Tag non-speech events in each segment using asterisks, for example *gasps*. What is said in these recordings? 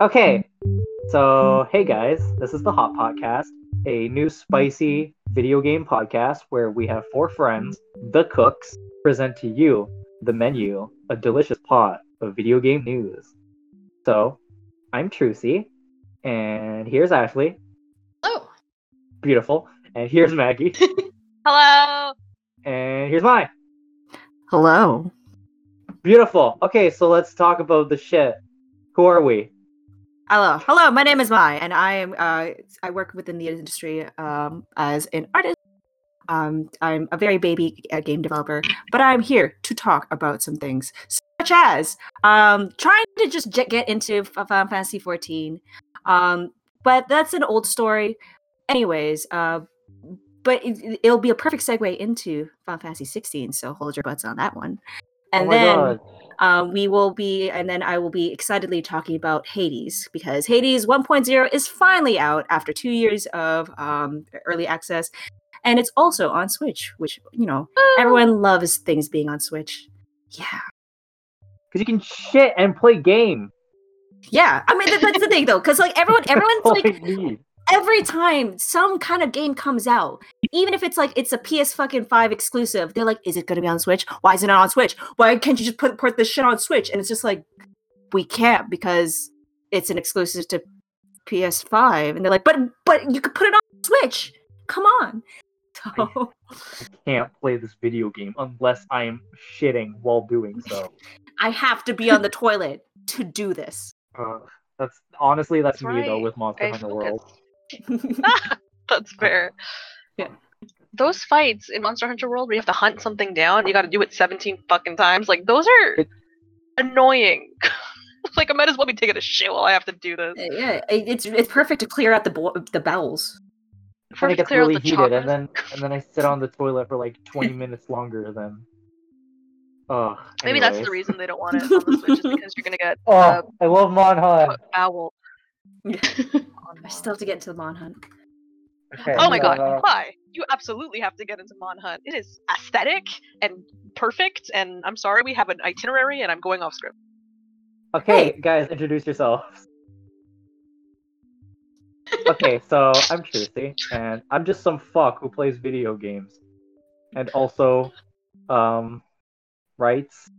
Okay, so hey guys, this is the Hot Podcast, a new spicy video game podcast where we have four friends, the cooks, present to you the menu, a delicious pot of video game news. So, I'm Trucy, and here's Ashley. Beautiful. And here's *laughs* Maggie. Hello. and here's Mai. Hello. Beautiful. Okay, so let's talk about the shit. Who are we? Hello. Hello. My name is Mai, and I am uh, I work within the industry um, as an artist. Um, I'm a very baby uh, game developer, but I'm here to talk about some things such as um, trying to just get into F- Final Fantasy 14. Um, but that's an old story, anyways. Uh, but it, it'll be a perfect segue into Final Fantasy 16. So hold your butts on that one. And oh then um, we will be, and then I will be excitedly talking about Hades because Hades 1.0 is finally out after two years of um, early access, and it's also on Switch, which you know everyone loves things being on Switch. Yeah, Because you can shit and play game. yeah. I mean that's the thing though, because like everyone, everyone's *laughs* like. Every time some kind of game comes out, even if it's like it's a PS fucking five exclusive, they're like, "Is it going to be on Switch? Why is it not it on Switch? Why can't you just put put this shit on Switch?" And it's just like, we can't because it's an exclusive to PS5. And they're like, "But but you could put it on Switch. Come on." *laughs* So can't play this video game unless I am shitting while doing so. I have to be on the toilet to do this. Uh, that's honestly that's, That's me though with Monster I Hunter focus. World. *laughs* That's fair. Yeah. Those fights in Monster Hunter World where you have to hunt something down, you got to do it 17 fucking times. Like those are It- annoying. *laughs* like I might as well be taking a shit while I have to do this. yeah, it- it's it's perfect to clear out the bo- the bowels. Then it First gets clear really the heated, and then and then I sit on the toilet for like 20 *laughs* minutes longer than. Oh, Maybe that's the reason they don't want it on the Switch, is because you're gonna get Oh, uh, I love Monhan. bowel. I still have to get into the Mon Hunt. Okay, Oh my god, uh, why? You absolutely have to get into Mon Hunt. It is aesthetic and perfect, and I'm sorry we have an itinerary and I'm going off script. Okay, guys, introduce yourselves. okay, so *laughs* I'm Trucy, and I'm just some fuck who plays video games, and also, um, writes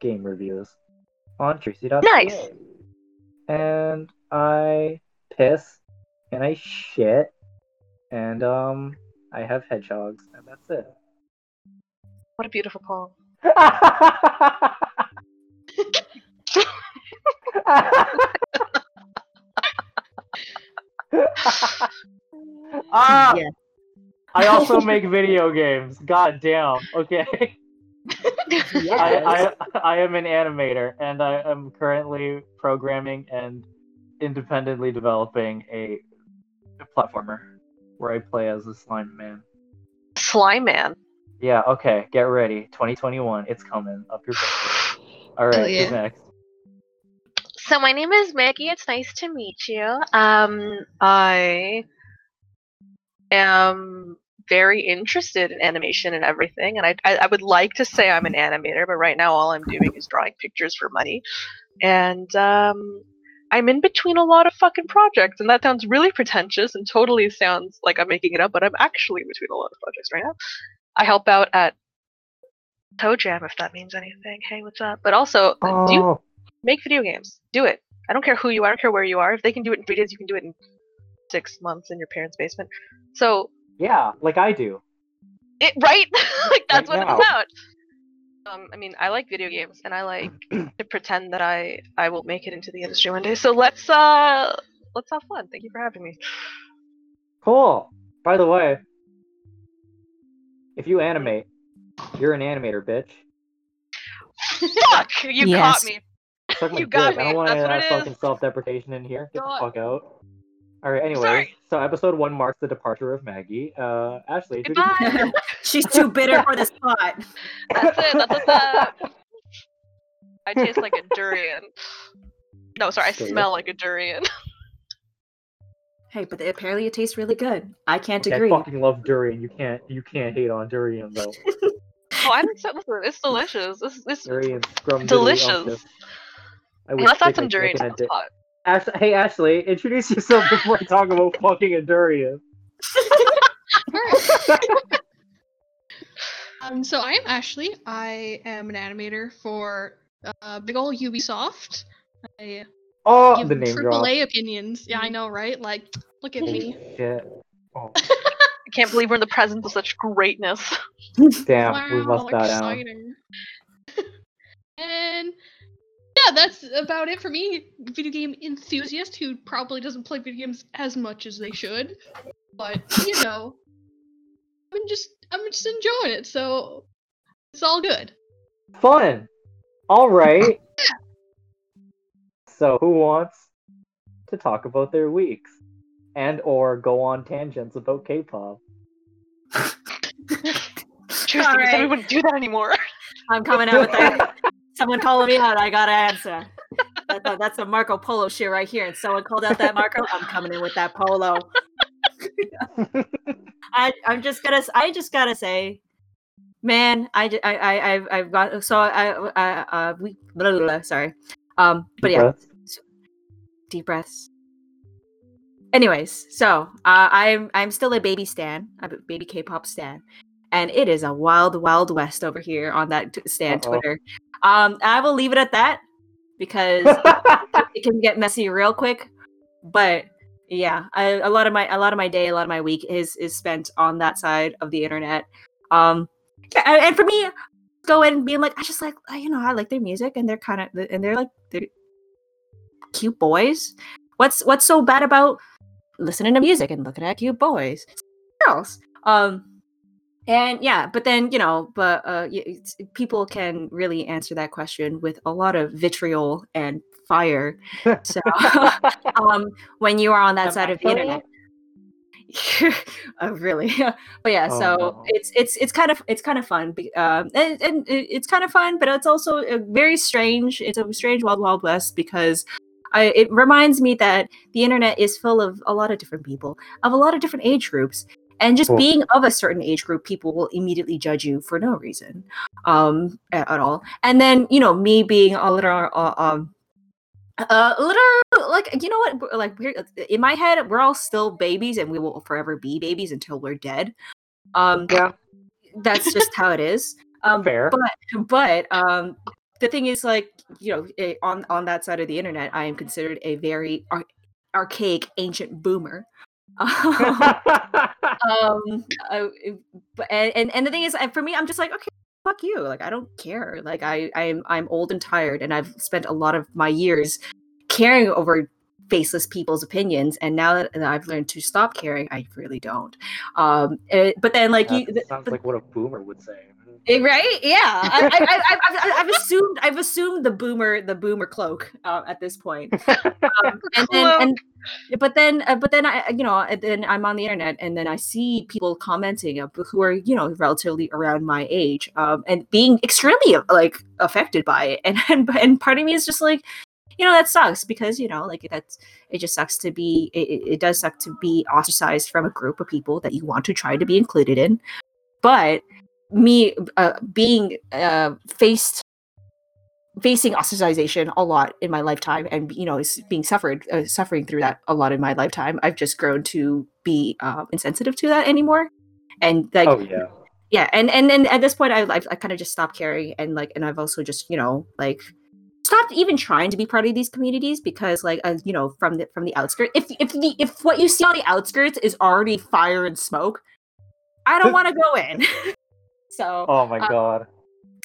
game reviews on Trucy.ca. Nice. And I piss, and I shit, and um, I have hedgehogs, and that's it. What a beautiful poem. *laughs* ah, Yeah. I also *laughs* make video games. God damn. Okay. I, I I am an animator and I am currently programming and independently developing a, a platformer where I play as a slime man. Slime Man. Yeah, okay, get ready. 2021, it's coming up your. All right, Hell who's next? So my name is Maggie. It's nice to meet you. Um, I am very interested in animation and everything, and I, I I would like to say I'm an animator, but right now all I'm doing is drawing pictures for money, and um, I'm in between a lot of fucking projects, and that sounds really pretentious and totally sounds like I'm making it up, but I'm actually in between a lot of projects right now. I help out at ToJam if that means anything. Hey, what's up? But also, uh, do you Oh, make video games. Do it. I don't care who you are. I don't care where you are. If they can do it in three days, you can do it in six months in your parents' basement. So, yeah, like I do. it right? *laughs* like that's Right what now. it's about. Um, I mean, I like video games, and I like *clears throat* to pretend that I I will make it into the industry one day. So let's uh let's have fun. Thank you for having me. Cool. By the way, if you animate, you're an animator, bitch. Fuck! You Yes. caught me. Suck my You got dick. I don't want That's any of that it is. fucking self-deprecation in here. Get God. the fuck out. All right. Anyway, Sorry. so episode one marks the departure of Maggie. Uh, Ashley, introduce Goodbye. *laughs* She's too bitter for the spot. That's it. That's what's up. *laughs* I taste like a durian. No, sorry. I smell like a durian. *laughs* Hey, but apparently it tastes really good. I can't Okay, I agree. fucking love durian. You can't you can't hate on durian though. Oh, I'm excited for it. It's delicious. This this Durian scrum delicious. I wish Let's they add some durian make to it a pot. Ash- hey Ashley, introduce yourself before I talk about fucking a durian. *laughs* Um, so I am Ashley. I am an animator for uh, big ol' Ubisoft. I Oh, give the name drop. AAA opinions. Yeah, I know, right? Like, look at me. Shit. Oh, I can't believe we're in the presence of such greatness. damn, wow, we must that out. exciting. and yeah, that's about it for me. Video game enthusiast who probably doesn't play video games as much as they should, but you know, I'm just I'm just enjoying it, so it's all good. Fun. All right. So, who wants to talk about their weeks and or go on tangents about K-pop? *laughs* Seriously, All we said we right. wouldn't do that anymore. I'm coming out with that. *laughs* Someone calling me out. I gotta answer. That- that- that's a Marco Polo shit right here. And someone called out that Marco. I'm coming in with that polo. *laughs* I I'm just gonna I just gotta say, man, I I I I've, got so I I uh we blah, blah, blah, sorry, um but Deep yeah, breaths. deep breaths. Anyways, so uh, I'm I'm still a baby stan, a baby K-pop stan, and it is a wild wild west over here on that t- stan Uh-oh. Twitter. Um, I will leave it at that because *laughs* it can get messy real quick. But yeah, I, a lot of my a lot of my day, a lot of my week is is spent on that side of the internet. Um, and, and for me, go in and being like, I just like you know I like their music and they're kind of and they're like they're cute boys. What's what's so bad about listening to music and looking at cute boys, girls? Um, and yeah, but then you know, but uh, people can really answer that question with a lot of vitriol and fire. So *laughs* um, when you are on that Am side I of the internet. *laughs* oh, really? *laughs* but yeah, Oh, so no. it's it's it's kind of it's kind of fun, um, and, and it's kind of fun, but it's also very strange. It's a strange wild wild west because I, it reminds me that the internet is full of a lot of different people of a lot of different age groups, and just Cool. being of a certain age group, people will immediately judge you for no reason, um, a- at all. And then you know me being a little uh, um uh little like you know what like we're in my head we're all still babies and we will forever be babies until we're dead um yeah, that's just how it is um fair. but but um the thing is like you know eh, on on that side of the internet i am considered a very ar- archaic ancient boomer *laughs* um but and, and the thing is for me i'm just like okay fuck you like i don't care like i i'm i'm old and tired and i've spent a lot of my years caring over faceless people's opinions and now that i've learned to stop caring i really don't um eh, but then like you That sounds like what a boomer would say. Eh, right? Yeah. I, I, I, I, I've, I've assumed i've assumed the boomer the boomer cloak uh, at this point. *laughs* Um, and then and but then uh, but then i you know and then i'm on the internet and then i see people commenting uh, who are you know relatively around my age um, and being extremely like affected by it. *laughs* And, and and part of me is just like you know that sucks because you know like that's it just sucks to be it, it it does suck to be ostracized from a group of people that you want to try to be included in. But me uh, being uh, faced facing ostracization a lot in my lifetime and you know is being suffered uh, suffering through that a lot in my lifetime i've just grown to be uh, insensitive to that anymore and like oh yeah. yeah and and and at this point i i've, I kind of just stopped caring and like and i've also just you know like stopped even trying to be part of these communities because like uh, you know from the from the outskirts if if the if what you see on the outskirts is already fire and smoke i don't want to go in *laughs* so Oh my uh, god.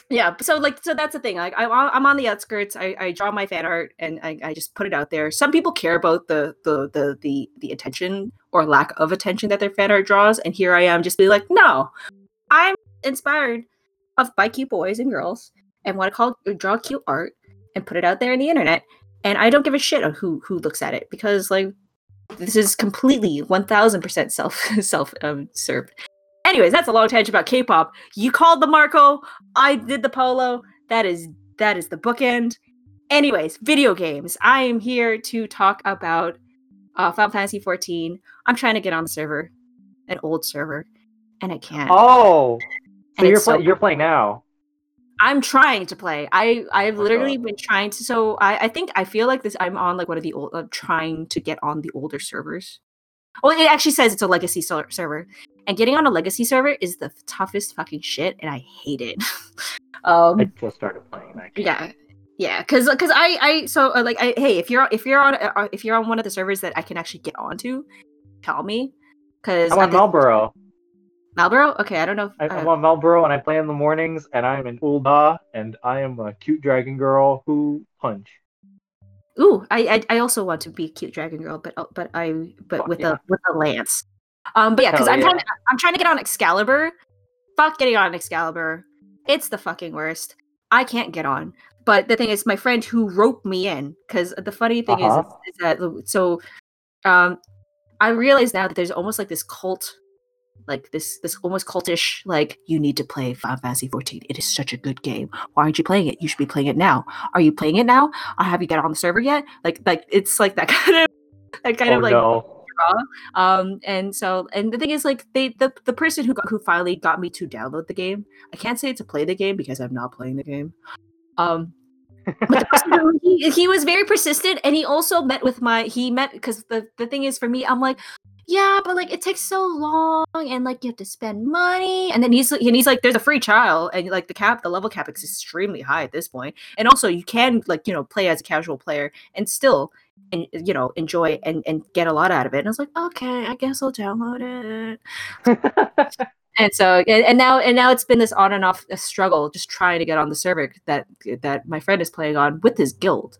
yeah so like so that's the thing like I'm i'm on the outskirts I, I draw my fan art and I, I just put it out there some people care about the, the the the the attention or lack of attention that their fan art draws and here i am just be like no i'm inspired of by cute boys and girls and want to call draw cute art and put it out there in the internet and i don't give a shit on who who looks at it because like this is completely 1000% self *laughs* self um, served anyways that's a long tangent about k-pop you called the marco I did the polo. That is that is the bookend. Anyways, video games. I am here to talk about uh, Final Fantasy 14. I'm trying to get on the server, an old server, and I can't. Oh, so And you're so you're playing now. I'm trying to play. I I've Oh literally God. been trying to. So I I think I feel like this. I'm on like one of the old. I'm trying to get on the older servers. Well, it actually says it's a legacy ser- server, and getting on a legacy server is the toughest fucking shit, and I hate it. *laughs* um, I just started playing that. Game. yeah, yeah, because because I I so uh, like I hey if you're if you're on uh, if you're on one of the servers that I can actually get onto, tell me. Because I'm on Malboro. Malboro. Okay, I don't know. If, I, uh, I'm on Malboro, and I play in the mornings, and I'm an Ul'dah, and I am a cute dragon girl who punch. Ooh, I, I I also want to be a cute dragon girl, but uh, but I but Fuck with yeah. a with a lance. Um, but yeah, because I'm yeah. trying to, I'm trying to get on Excalibur. Fuck getting on Excalibur. It's the fucking worst. I can't get on. But the thing is, my friend who roped me in, because the funny thing Uh-huh. is, is that so, um, I realize now that there's almost like this cult, like this this almost cultish, like you need to play Final Fantasy 14. It is such a good game. Why aren't you playing it? You should be playing it now. Are you playing it now? Uh, have you got on the server yet? Like like it's like that *laughs* kind of that kind oh of like no! um and so and the thing is like they the, the person who got who finally got me to download the game i can't say to play the game because i'm not playing the game um but the person who, he, he was very persistent and he also met with my he met because the the thing is for me i'm like yeah but like it takes so long and like you have to spend money and then he's and he's like there's a free trial and like the cap the level cap is extremely high at this point and also you can like you know play as a casual player and still and you know enjoy and and get a lot out of it and i was like okay i guess i'll download it *laughs* and so and, and now and now it's been this on and off uh, struggle just trying to get on the server that that my friend is playing on with his guild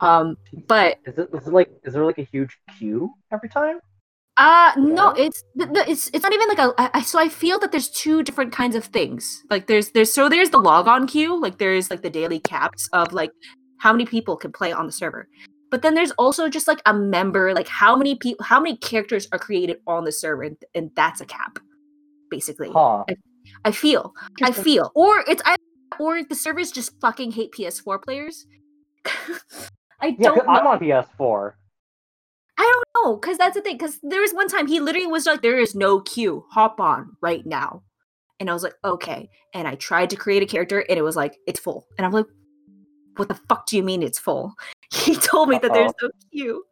um but is it is it like is there like a huge queue every time? Uh no it's it's it's not even like a I, I- so i feel that there's two different kinds of things like there's there's so there's the log on queue like there's like the daily caps of like how many people can play on the server but then there's also just like a member like how many people how many characters are created on the server and, and that's a cap basically Huh? I feel. I feel. Or it's I or the servers just fucking hate PS4 players. *laughs* I Yeah, don't. I'm on PS4. I because that's the thing. Because there was one time he literally was like, "There is no queue. Hop on right now," and I was like, "Okay." And I tried to create a character, and it was like, "It's full," and I'm like, "What the fuck do you mean it's full?" *laughs* He told me that there's no queue.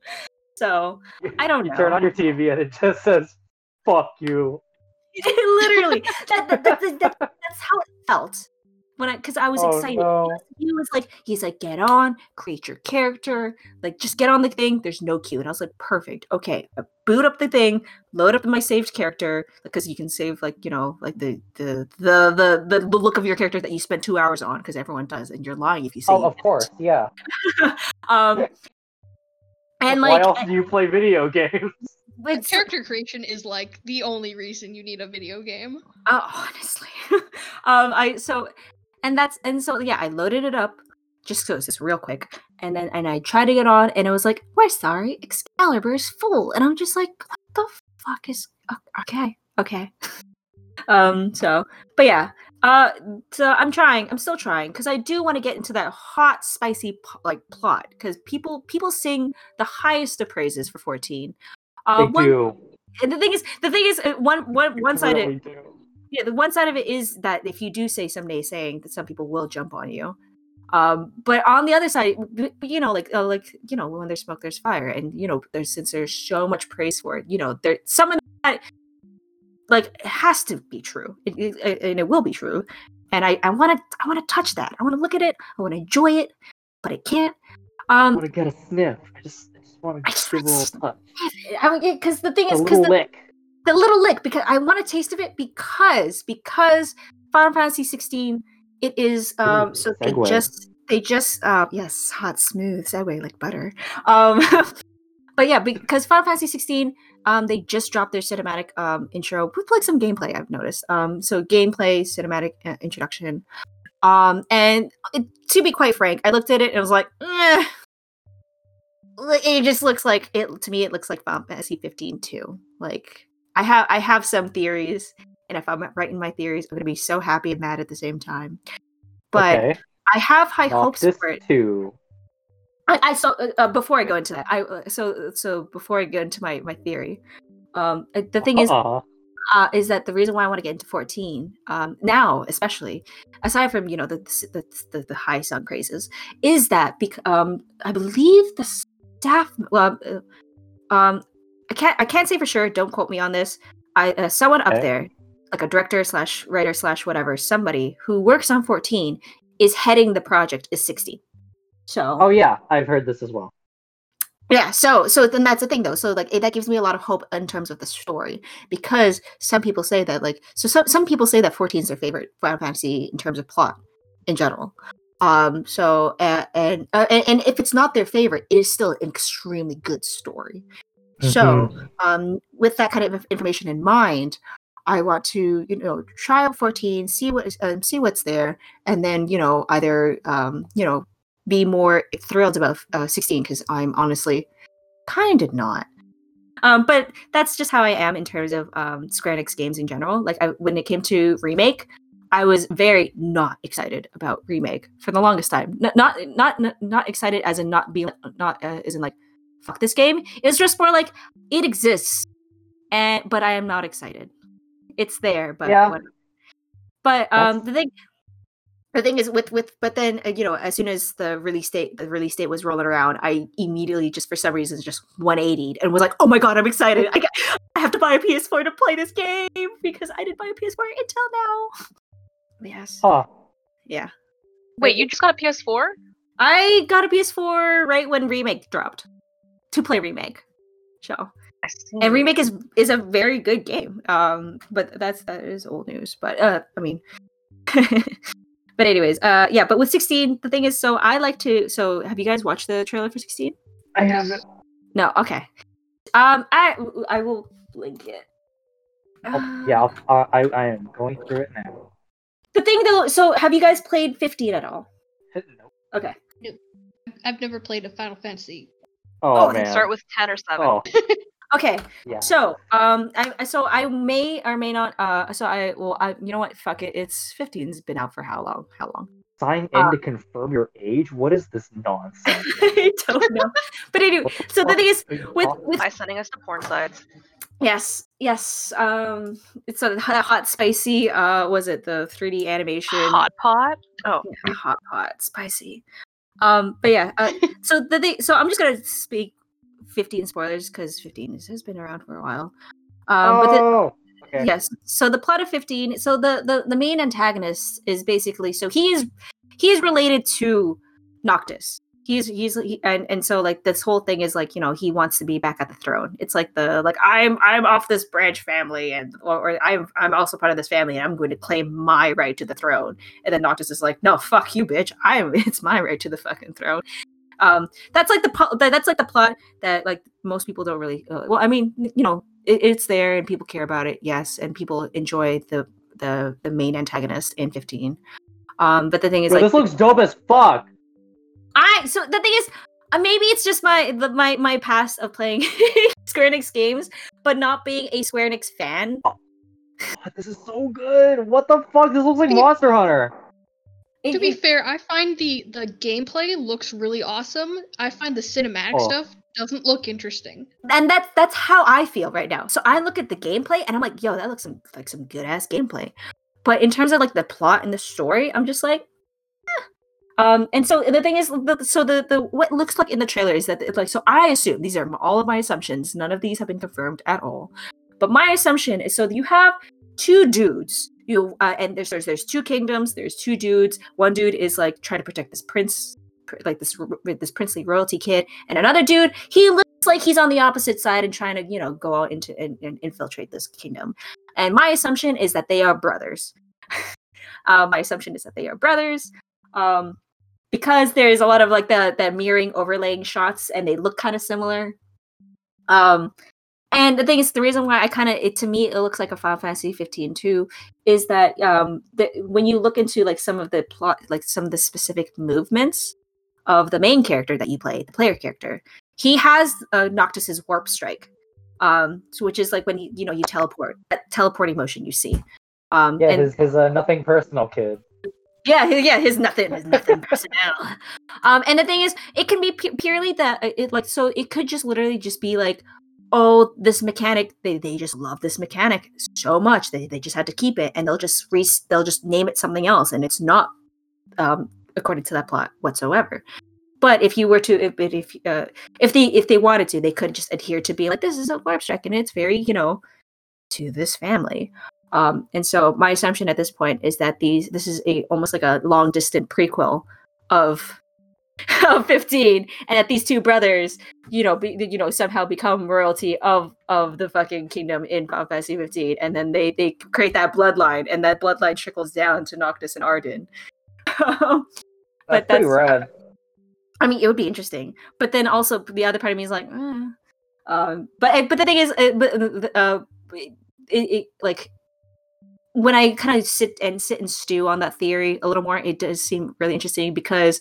So I don't You turn on your TV and it just says "fuck you." *laughs* literally, that, that, that, that- that- that's how it felt when I because I was oh excited. no! he was like he's like get on create your character like just get on the thing there's no queue and i was like perfect okay I boot up the thing load up my saved character because you can save like you know like the the the the, the, the look of your character that you spent two hours on because everyone does and you're lying if you say Oh, you of course, yeah. didn't. *laughs* um and Why like else do you play video games? *laughs* it's, Character creation is like the only reason you need a video game. Uh, honestly, *laughs* um, I so, and that's and so yeah, I loaded it up just so it's just real quick, and then and I tried to get on, and it was like, we're sorry, Excalibur is full, and I'm just like, what the fuck is okay, okay. *laughs* um, so, but yeah, uh, so I'm trying, I'm still trying, because I do want to get into that hot, spicy like plot, because people people sing the highest of praises for 14. Uh, they one, do. and the thing is, the thing is, uh, one one one side. Really. Yeah, the one side of it is that if you do say some naysaying, that some people will jump on you. Um, but on the other side, you know, like uh, like you know, when there's smoke, there's fire, and you know, there's since there's so much praise for it, you know, there some of that like it has to be true, it, it- and it will be true. And I I want to I want to touch that. I want to look at it. I want to enjoy it, but I can't. I Um, want to get a sniff. I just, I just want to give a little touch. I because the thing A is, because the, lick. The little lick because I want a taste of it because because Final Fantasy 16 it is um Ooh, so they just they just uh yes hot smooth segue like butter. Um *laughs* but yeah because Final Fantasy 16 um they just dropped their cinematic um intro with like some gameplay I've noticed. Um so gameplay cinematic uh, introduction. Um and it, to be quite frank I looked at it and was like eh. Like, it just looks like it to me it looks like Final Fantasy 15 too. Like I have I have some theories, and if I'm right in my theories, I'm gonna be so happy and mad at the same time. But okay. I have high hopes for it. too. I, I so uh, uh, before I go into that, I uh, so so before I go into my my theory, um, uh, the thing is uh, is that the reason why I want to get into 14 um, now, especially aside from you know the the, the, the high sun crazes, is that bec- um, I believe the staff. Well, um, I can't I can't say for sure. Don't quote me on this. I uh, someone up Okay. there, like a director slash writer slash whatever, somebody who works on 14 is heading the project is 16. So Oh yeah, I've heard this as well. yeah, so so then that's the thing though. So like it, that gives me a lot of hope in terms of the story because some people say that like so some some people say that 14 is their favorite Final Fantasy in terms of plot in general. Um so uh, and, uh, and and if it's not their favorite, it is still an extremely good story. So um with that kind of information in mind, I want to you know try out 14, see what um, see what's there, and then you know either um you know be more thrilled about uh, 16 because I'm honestly kind of not. Um, but that's just how I am in terms of um, Square Enix games in general. Like I, when it came to remake, I was very not excited about remake for the longest time. N- not not not not excited as in not being not uh, as in like fuck this game. It's just more like it exists, and but I am not excited. It's there, but Yeah. whatever. But um, That's- the thing the thing is with with but then uh, you know as soon as the release date the release date was rolling around i immediately just for some reason just 180'd and was like oh my god i'm excited i, got, I have to buy a ps4 to play this game because i didn't buy a ps4 until now yes Huh. yeah Wait, you just got a PS4? i got a ps4 right when remake dropped to play remake so and remake is is a very good game um but that's that is old news but uh i mean *laughs* but anyways uh yeah but with 16 the thing is so i like to so have you guys watched the trailer for 16 I haven't. no okay um i i will link it Oh, yeah, I'll, uh, I I am going through it now. the thing though so have you guys played 15 at all Nope. okay I've never played a Final Fantasy. Oh, Oh, man. Start with 10 or 7. Oh *laughs* okay yeah. So, um, I I- so I may or may not. Uh, so I well, I you know what? Fuck it. It's 15's been out for how long? How long? Sign in uh, to confirm your age. What is this nonsense? *laughs* I don't know. But anyway, What the so the fuck thing is, with with By sending us to porn sites. yes, yes. Um, it's a hot, hot spicy. Uh, was it the 3D animation? Hot pot? Oh, Yeah, hot, pot, spicy. Um, but yeah. Uh, *laughs* so the thing. So I'm just gonna speak 15 spoilers because 15 has been around for a while. Um, but the, oh, okay. Yes. So the plot of 15, so the, the the main antagonist is basically so he is he is related to Noctis. He's he's he, and and so like this whole thing is like, you know, he wants to be back at the throne. It's like the like I'm I'm off this branch family and or, or I'm I'm also part of this family and I'm going to claim my right to the throne. And then Noctis is like, "No, fuck you, bitch. I am *laughs* it's my right to the fucking throne." Um that's like the that's like the plot that like most people don't really uh, well, I mean, you know, it, it's there and people care about it yes and people enjoy the the the main antagonist in 15 um but the thing is Yo, like this looks dope as fuck. I so the thing is uh, maybe it's just my the, my my past of playing *laughs* square enix games but not being a square enix fan God, this is so good. What the fuck? This looks like Be- Monster Hunter. To be fair, I find the the gameplay looks really awesome. I find the cinematic Oh. stuff doesn't look interesting. and that's that's how i feel right now so i look at the gameplay and i'm like yo that looks some, like some good ass gameplay but in terms of like the plot and the story i'm just like. Um and so the thing is so the the what looks like in the trailer is that it's like so i assume these are all of my assumptions. None of these have been confirmed at all. But my assumption is so you have two dudes you uh, and there's, there's there's two kingdoms there's two dudes. One dude is like trying to protect this prince pr- like this this princely royalty kid. And another dude he looks like he's on the opposite side and trying to you know go out into and, and infiltrate this kingdom. And my assumption is that they are brothers. *laughs* Uh, my assumption is that they are brothers. Um because there's a lot of like the the mirroring overlaying shots and they look kind of similar um and the thing is the reason why i kind of it to me it looks like a final fantasy 15 too is that um the, when you look into like some of the plot like some of the specific movements of the main character that you play the player character he has uh, noctis's warp strike um so which is like when you you know you teleport that teleporting motion you see um Yeah, and his his uh, nothing personal kid. Yeah, yeah, his nothing, his nothing *laughs* personnel. Um, and the thing is, it can be pu- purely that uh, it like so it could just literally just be like, oh, this mechanic, they they just love this mechanic so much they they just had to keep it, and they'll just re they'll just name it something else, and it's not um according to that plot whatsoever. But if you were to if if uh, if they if they wanted to, they could just adhere to being like this is so abstract and it's very you know to this family. Um, and so my assumption at this point is that these this is a almost like a long distant prequel of *laughs* of 15 and that these two brothers you know be, you know somehow become royalty of of the fucking kingdom in Final Fantasy 15 and then they they create that bloodline and that bloodline trickles down to Noctis and Ardyn *laughs* That's But pretty that's- rad. I mean, it would be interesting, but then also the other part of me is like, eh. um, but but the thing is, uh, but uh, uh, it, it like when I kind of sit and sit and stew on that theory a little more, it does seem really interesting because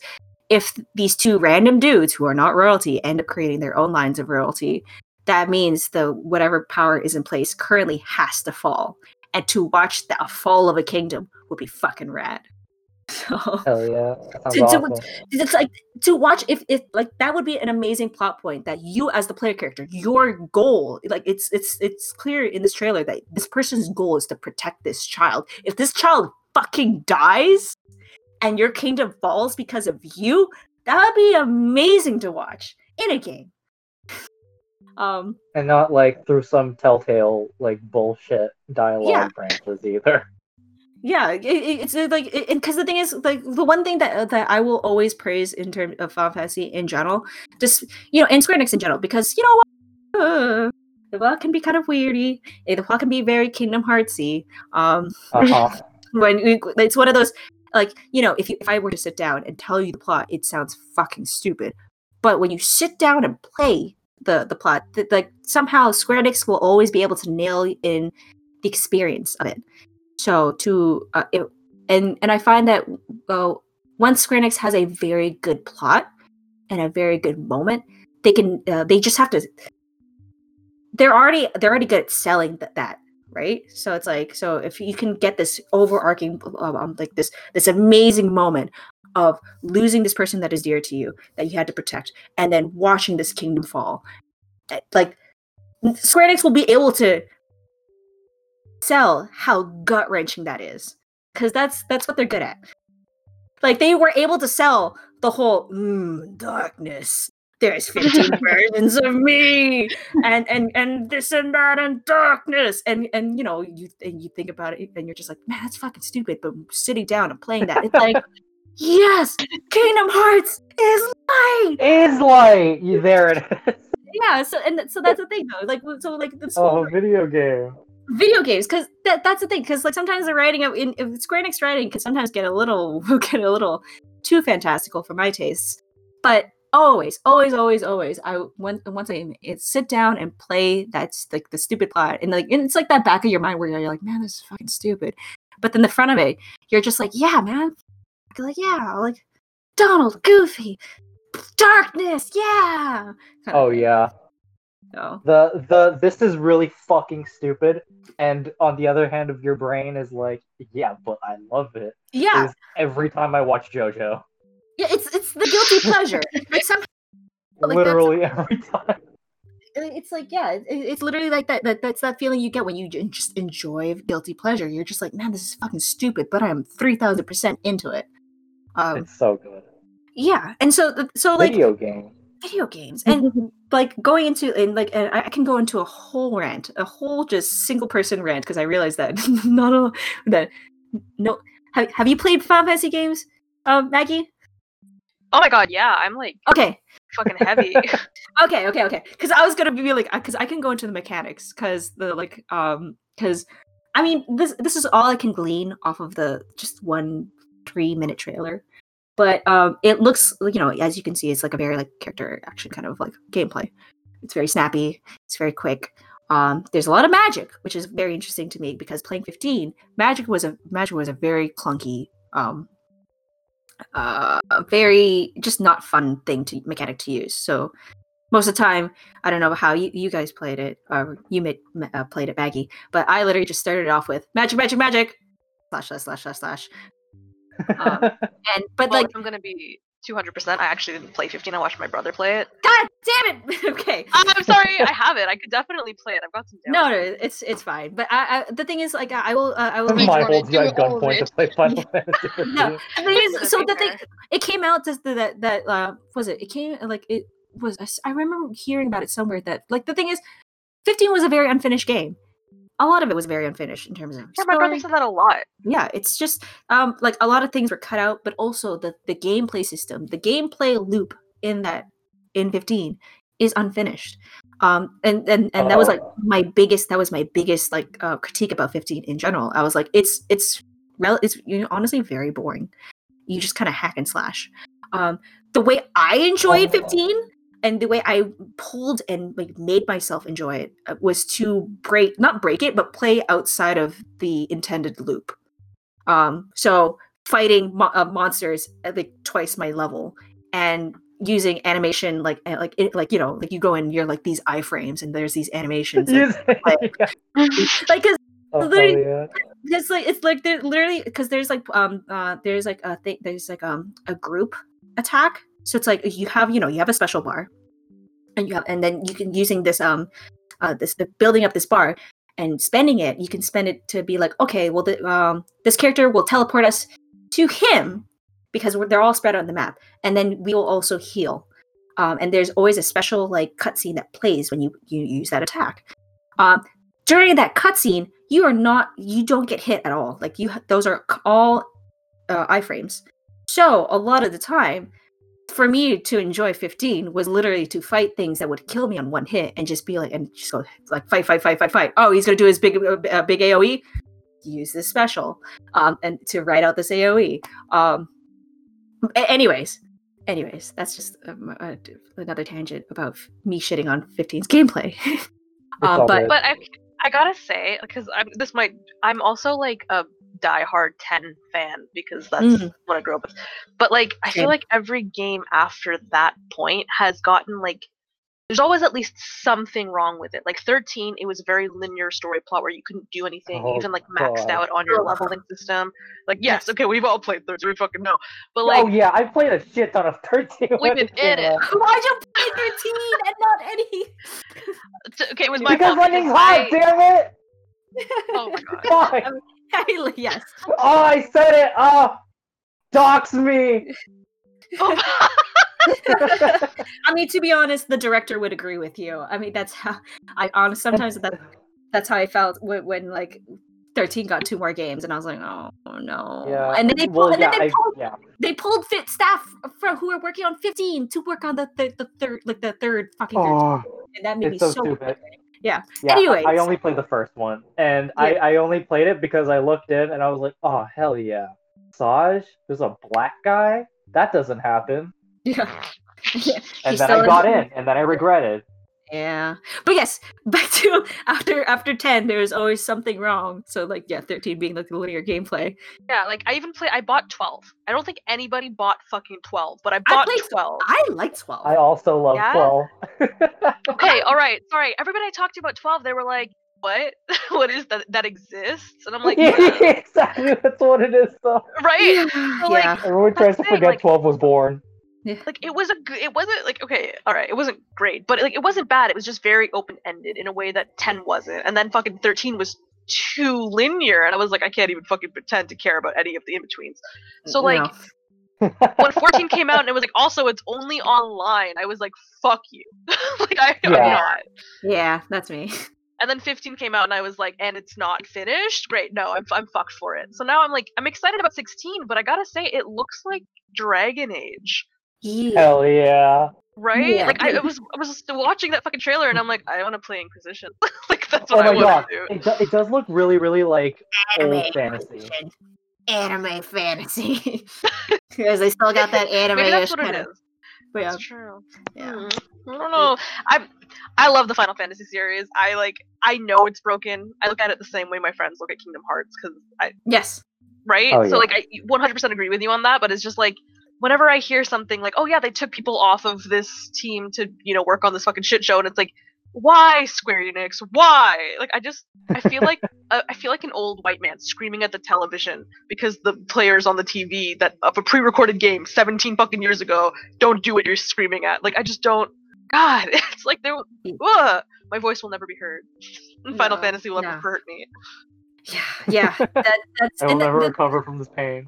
if these two random dudes who are not royalty end up creating their own lines of royalty, that means the whatever power is in place currently has to fall, and to watch the fall of a kingdom would be fucking rad. *laughs* So Hell yeah. To- sounds to- it's like to watch if if like that would be an amazing plot point that you as the player character your goal like it's it's it's clear in this trailer that this person's goal is to protect this child if this child fucking dies and your kingdom falls because of you that would be amazing to watch in a game *laughs* um And not like through some telltale like bullshit dialogue Yeah. branches either. Yeah it, it- it's uh, like because the thing is like the one thing that uh, that i will always praise in terms of Final Fantasy in general just you know and Square Enix in general because you know what uh, the plot can be kind of weirdy eh, the plot can be very Kingdom Heartsy um Uh-huh. *laughs* when we- it's one of those like you know if you if I were to sit down and tell you the plot it sounds fucking stupid but when you sit down and play the the plot th- like somehow Square Enix will always be able to nail in the experience of it so to uh, it, and and I find that well once Square Enix has a very good plot and a very good moment they can uh, they just have to they're already they're already good at selling th- that right? So it's like so if you can get this overarching um, um, like this this amazing moment of losing this person that is dear to you that you had to protect and then watching this kingdom fall eh, like square enix will be able to sell how gut-wrenching that is because that's that's what they're good at like they were able to sell the whole mm, darkness there's *laughs* 15 versions of me and and and this and that and darkness and and you know you and you think about it and you're just like man that's fucking stupid but sitting down and playing that it's like *laughs* yes kingdom hearts is light Is light. You there it is. yeah so and so that's the thing though like so like the Oh, video game. Video games because that, that's the thing because like sometimes the writing of in, in Square Enix writing can sometimes get a little *laughs* get a little too fantastical for my tastes. But always always always always I when, once I it, sit down and play that's like the stupid plot and like and it's like that back of your mind where you're like man this is fucking stupid. But then the front of it you're just like yeah man. Like yeah like Donald Goofy darkness yeah. Oh yeah. So The the this is really fucking stupid. And on the other hand of your brain is like, yeah, but I love it. yeah Is every time I watch JoJo. yeah it's it's the guilty *laughs* pleasure *laughs* like some Like, Literally every time. it's like yeah it, it's literally like that, that that's that feeling you get when you just enjoy guilty pleasure you're just like man this is fucking stupid but i'm 3000% into it um It's so good. yeah and so so like Video game. Video games. And *laughs* like going into and like and I I can go into a whole rant a whole just single person rant because i realize that *laughs* not all that no have, have you played Final Fantasy games um maggie? Oh my god, yeah, I'm like okay. fucking heavy. *laughs* okay okay okay. Because i was gonna be like because i can go into the mechanics because the like um because i mean this this is all i can glean off of the just one three minute trailer but um it looks you know as you can see it's like a very like character action kind of like gameplay. It's very snappy it's very quick um there's a lot of magic which is very interesting to me because playing 15 magic was a magic was a very clunky um uh very just not fun thing to mechanic to use. So most of the time i don't know how you, you guys played it or you made, uh, played it baggy but i literally just started off with magic magic magic slash slash slash slash slash Um, and *laughs* but Well, like, I'm gonna be 200%, I actually didn't play 15. I watched my brother play it. God damn it! *laughs* okay, Uh, I'm sorry, I have it. I could definitely play it. I've got some. *laughs* no, no, it's it's fine. But I, I the thing is, like, I will, uh, I will. Mine My wanna holds you do at all of gunpoint to play Final Fantasy. No, the thing is, so the thing, it came out just the, that that uh, was it? It came like it was. I remember hearing about it somewhere that like the thing is, fifteen was a very unfinished game. A lot of it was very unfinished in terms of Yeah, my brother said that a lot. yeah it's just um like a lot of things were cut out but also the the gameplay system the gameplay loop in that in 15 is unfinished. Um and and, and that was like my biggest that was my biggest like uh, critique about 15 in general. I was like it's it's rel- it's you know honestly very boring. You just kind of hack and slash. Um the way i enjoyed Oh. 15 and the way i pulled and like made myself enjoy it uh, was to break not break it but play outside of the intended loop um so fighting mo- uh, monsters at like twice my level and using animation like uh, like it, like you know like you go in you're like these iframes and there's these animations *laughs* and, like because *laughs* Oh, literally- yeah. it's like it's like they're literally because there's like um uh there's like a thing there's like um a group attack so it's like you have you know you have a special bar and you have and then you can using this um uh this building up this bar and spending it you can spend it to be like okay well the, um this character will teleport us to him because they're all spread on the map and then we will also heal um and there's always a special like cutscene that plays when you you use that attack um during that cutscene, you are not, you don't get hit at all. Like you, those are all uh, iframes. So a lot of the time, for me to enjoy 15 was literally to fight things that would kill me on one hit and just be like, and just go like fight, fight, fight, fight, fight. Oh, he's gonna do his big, uh, uh, big AOE. Use this special, um, and to write out this AOE. Um, a- anyways, anyways, that's just um, uh, another tangent about f- me shitting on 15's gameplay. *laughs* um, but. But I, I gotta say, because I'm this might, I'm also like a diehard 10 fan because that's Mm. what I grew up with. But like, I Same. feel like every game after that point has gotten like, there's always at least something wrong with it. Like 13, it was a very linear story plot where you couldn't do anything, Oh, even like maxed God. out on your leveling system. Like, yes, Yes. okay, we've all played 13, we fucking know. But like, oh yeah, I played a shit ton of 13. when We've been in it. Why'd you play 13 and not any? okay, it was my Because fault. running because hot, I- damn it! oh my god. Why? *laughs* *laughs* yes. Oh, I said it! Oh! Dox me! *laughs* I mean, to be honest, the director would agree with you. I mean, that's how I honest. Sometimes that that's how I felt when, when like 13 got two more games, and I was like, oh, no. yeah. And then they pulled, yeah, they I- pulled, yeah. they pulled fit staff from who are working on 15 to work on the the, the third like the third fucking 13, Oh, and that made me so so. Yeah. Yeah, I- I only played the first one, and I, Yeah. I only played it because I looked in and I was like, oh hell yeah, Sazh, there's a black guy. That doesn't happen. Yeah. *laughs* yeah. And He's then I got in, and then I regretted. Yeah. But yes, *laughs* back to after after 10, there's always something wrong. So like yeah, 13 being like the linear gameplay. Yeah, like I even play. I bought twelve. I don't think anybody bought fucking twelve, but I bought played twelve. I like 12. I also love Yeah? 12. *laughs* Okay, all right, sorry. Everybody I talked to about twelve, they were like, "What? *laughs* what is that? That exists?" And I'm like, yeah, exactly. That's what it is, though. "Right." So, like, yeah. Everyone tries to thing, forget like- 12 was born. Like it was a good it wasn't like okay all right it wasn't great but like it wasn't bad it was just very open-ended in a way that 10 wasn't and then fucking 13 was too linear and i was like i can't even fucking pretend to care about any of the in-betweens. So like No. when 14 *laughs* came out and it was like also it's only online i was like fuck you. *laughs* Like I, i'm Yeah. not. Yeah, that's me. and then 15 came out and i was like and it's not finished? Great no i'm, I'm fucked for it. So now i'm like i'm excited about 16 but i gotta say it looks like dragon age Yeah. Hell yeah. right? Yeah. Like I, I was, I was just watching that fucking trailer, and I'm like, I want to play Inquisition. *laughs* like that's Oh what I want to do. It, do- it does look really, really like old Anime fantasy. fiction. Anime fantasy. Because they still got that anime *laughs* Maybe that's what kind of. But yeah, That's true. yeah. Hmm. I don't know. I, I love the Final Fantasy series. I like. I know it's broken. I look at it the same way my friends look at Kingdom Hearts because I Yes. right. Oh, so like I 100% agree with you on that. But it's just like whenever I hear something like, oh yeah, they took people off of this team to you know work on this fucking shit show, and it's like why Square Enix? Why? Like I just I feel like *laughs* uh, I feel like an old white man screaming at the television because the players on the TV that of a pre-recorded game 17 fucking years ago don't do what you're screaming at. Like I just don't. God, *laughs* it's like they. Ugh, my voice will never be heard. *laughs* Final No, Fantasy will never no. hurt me. Yeah, yeah. That, that's I will and never the- recover from this pain.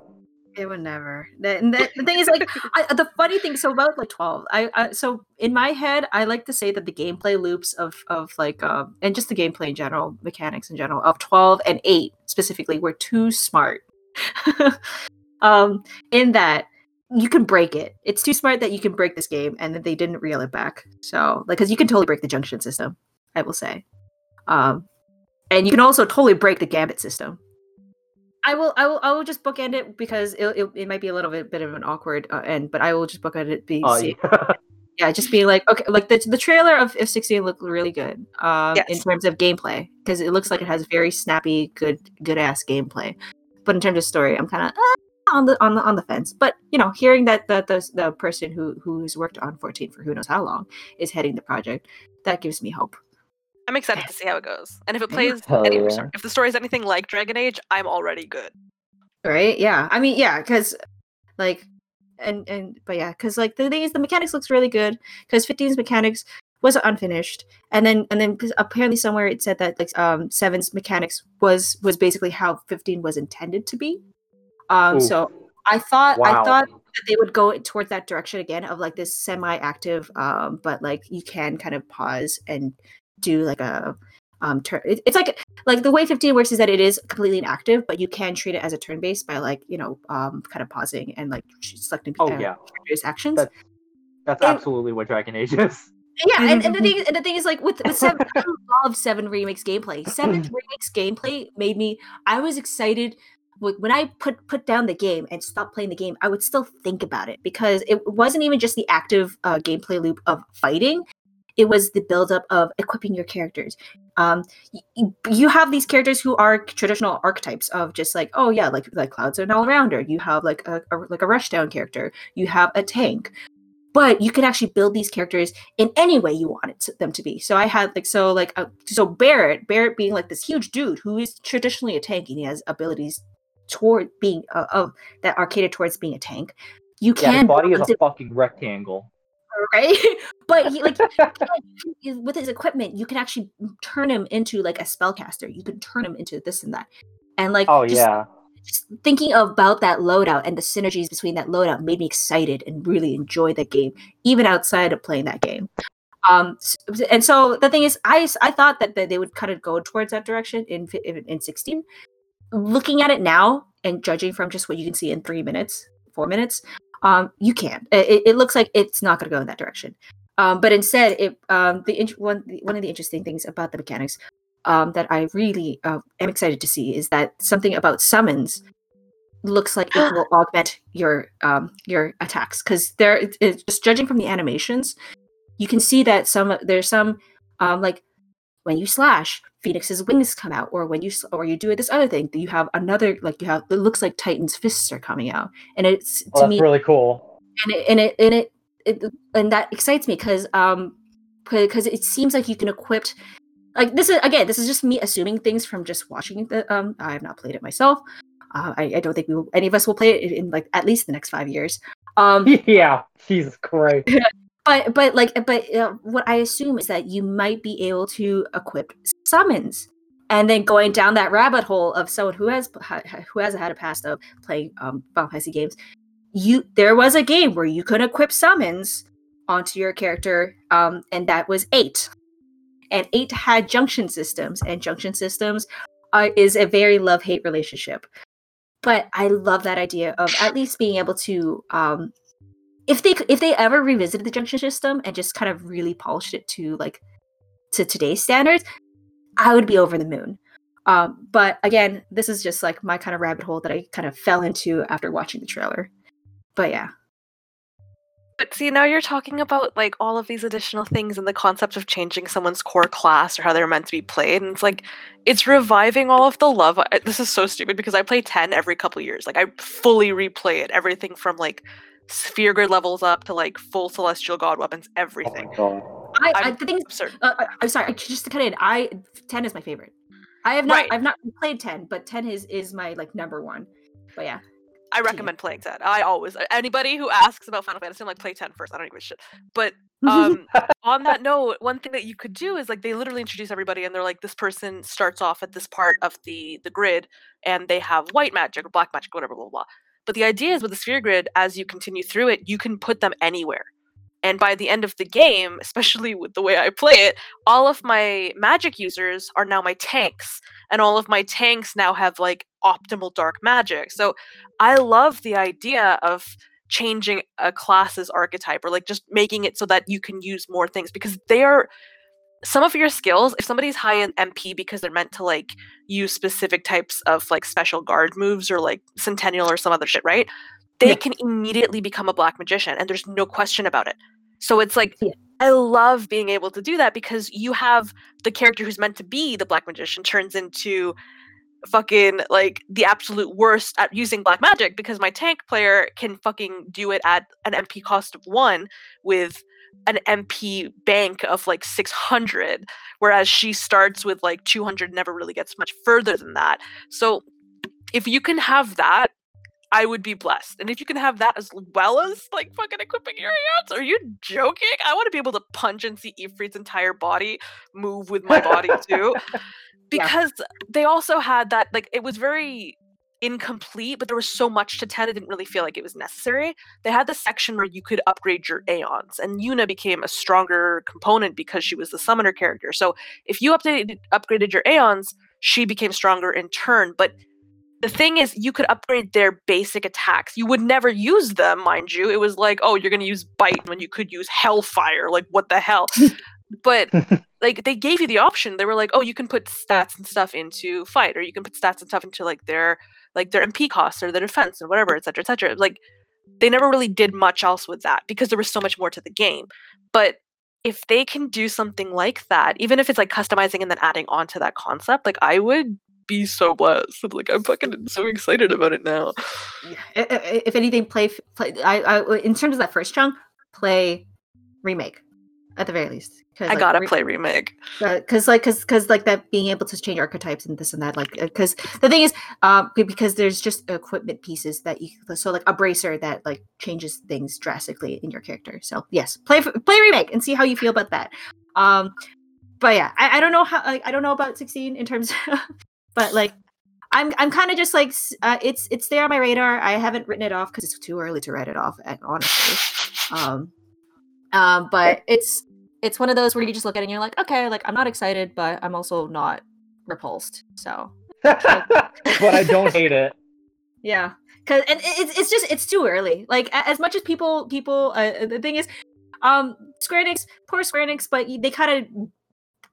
It would never. The, the, the thing is, like, *laughs* I, the funny thing. So about like twelve, I, I so in my head, I like to say that the gameplay loops of of like um and just the gameplay in general, mechanics in general of twelve and eight specifically were too smart. *laughs* um, in that you can break it. It's too smart that you can break this game, and that they didn't reel it back. So like, because you can totally break the junction system, I will say. Um, and you can also totally break the gambit system. I will, I will, I will just bookend it because it, it, it might be a little bit, bit of an awkward uh, end, but I will just bookend it. Be Oh, yeah. *laughs* yeah, just being like, okay, like the the trailer of If sixteen looked really good, um, in terms of gameplay because it looks like it has very snappy, good, good ass gameplay. But in terms of story, I'm kind of on the on the on the fence. But you know, hearing that the the, the person who who's worked on fourteen for who knows how long is heading the project, that gives me hope. I'm excited to see how it goes. And if it plays, any, yeah. if the story is anything like Dragon Age, I'm already good. right yeah i mean yeah because like and and but yeah because like the thing is the mechanics looks really good because 15's mechanics was unfinished and then and then apparently somewhere it said that like um seven's mechanics was was basically how 15 was intended to be um Oof. so i thought i thought that they would go towards that direction again of like this semi-active um but like you can kind of pause and do like a um turn it, it's like like the way 15 works is that it is completely inactive but you can treat it as a turn based by like you know um kind of pausing and like selecting Oh, uh, yeah. various actions That- That's And- absolutely what Dragon Age is. yeah and, and the thing *laughs* and the thing is like with, with seven i love seven remake gameplay seven *clears throat* remake gameplay made me i was excited Wh- when i put put down the game and stopped playing the game i would still think about it because it wasn't even just the active uh, gameplay loop of fighting it was the buildup of equipping your characters. Um y- y- you have these characters who are traditional archetypes of just like oh yeah like like clouds are an all-rounder you have like a, a like a rushdown character. You have a tank. But you can actually build these characters in any way you wanted to, them to be. So i had like so like uh, so Barret Barret being like this huge dude who is traditionally a tank and he has abilities toward being uh, of that are catered towards being a tank. You Yeah, can his body is a fucking rectangle. Right *laughs* but he like *laughs* with his equipment, you can actually turn him into like a spellcaster. You can turn him into this and that. And like oh just, yeah. just thinking about that loadout and the synergies between that loadout made me excited and really enjoy the game, even outside of playing that game. Um, and so the thing is, I I thought that, that they would kind of go towards that direction in, in 16. Looking at it now and judging from just what you can see in three minutes, four minutes, um, you can. It, it looks like it's not going to go in that direction. Um, but instead, it um, the int- one one of the interesting things about the mechanics um, that I really uh, am excited to see is that something about summons looks like it *gasps* will augment your um, your attacks because there it- just judging from the animations, you can see that some there's some um, like when you slash, Phoenix's wings come out, or when you or you do this other thing, you have another like you have it looks like Titan's fists are coming out, and it's Well, to me really cool. and it and it and it, it and that excites me because um because it seems like you can equip like this is again this is just me assuming things from just watching the um I have not played it myself. Uh, I, I don't think we will, any of us will play it in, in like at least the next five years. Um, *laughs* yeah. Jesus Christ. *laughs* but but like but uh, what i assume is that you might be able to equip summons and then going down that rabbit hole of someone who has ha- ha- who has had a past of playing um Final Fantasy games. You there was a game where you could equip summons onto your character um and that was eight. And eight had junction systems and junction systems uh, is a very love hate relationship. But i love that idea of at least being able to um if they if they ever revisited the junction system and just kind of really polished it to like to today's standards i would be over the moon um but again this is just like my kind of rabbit hole that i kind of fell into after watching the trailer but yeah But see, now you're talking about like all of these additional things and the concept of changing someone's core class or how they're meant to be played, and it's like it's reviving all of the love. This is so stupid because I play ten every couple years. Like I fully replay it, everything from like sphere grid levels up to like full celestial god weapons, Oh everything. my god. I, I I'm- the thing is, uh, uh, I'm sorry, I- just to cut in. I ten is my favorite. I have not, Right. I've not played ten, but ten is is my like number one. But yeah, I to you. recommend playing 10. I always anybody who asks about Final Fantasy, I'm like play 10 first. I don't give a shit. But um *laughs* on that note, one thing that you could do is like they literally introduce everybody and they're like this person starts off at this part of the the grid and they have white magic or black magic, whatever, blah blah. blah. But the idea is with the sphere grid, as you continue through it, you can put them anywhere. And by the end of the game, especially with the way I play it, all of my magic users are now my tanks. And all of my tanks now have like optimal dark magic. So I love the idea of changing a class's archetype or like just making it so that you can use more things because they are some of your skills if somebody's high in mp because they're meant to like use specific types of like special guard moves or like Sentinel or some other shit right they Yeah. can immediately become a black magician and there's no question about it so it's like Yeah. i love being able to do that because you have the character who's meant to be the black magician turns into fucking like the absolute worst at using black magic because my tank player can fucking do it at an MP cost of one with an MP bank of like 600, whereas she starts with like 200, never really gets much further than that. So if you can have that, I would be blessed. And if you can have that as well as like fucking equipping your hands, are you joking? I want to be able to punch and see Ifrit's entire body move with my body too. *laughs* Because they also had that like it was very incomplete, but there was so much to 10 it didn't really feel like it was necessary. They had the section where you could upgrade your Aeons, and Yuna became a stronger component because she was the summoner character. So if you updated upgraded your Aeons, she became stronger in turn. But the thing is, you could upgrade their basic attacks. You would never use them, mind you. It was like, oh, you're gonna use bite when you could use hellfire. Like, what the hell? but *laughs* like they gave you the option. They were like, oh, you can put stats and stuff into fight, or you can put stats and stuff into like their like their MP costs or their defense and whatever, et cetera, et cetera. Like they never really did much else with that because there was so much more to the game. But if they can do something like that, even if it's like customizing and then adding on to that concept, like I would be so blessed. Like I'm fucking so excited about it now. I- if anything, play play. I, I in terms of that first chunk, play remake at the very least. Cause, I like, gotta re- play remake. because like because because like that being able to change archetypes and this and that like because the thing is um because there's just equipment pieces that you so like a bracer that like changes things drastically in your character so yes play play remake and see how you feel about that um but yeah i, I don't know how like, i don't know about 16 in terms *laughs* but like i'm i'm kind of just like uh, it's it's there on my radar i haven't written it off because it's too early to write it off uh, honestly um um but it's it's one of those where you just look at it and you're like okay like i'm not excited but i'm also not repulsed so. *laughs* But I don't hate it. *laughs* yeah because and it's, it's just it's too early. Like as much as people people uh, the thing is um square enix poor square enix but they kind of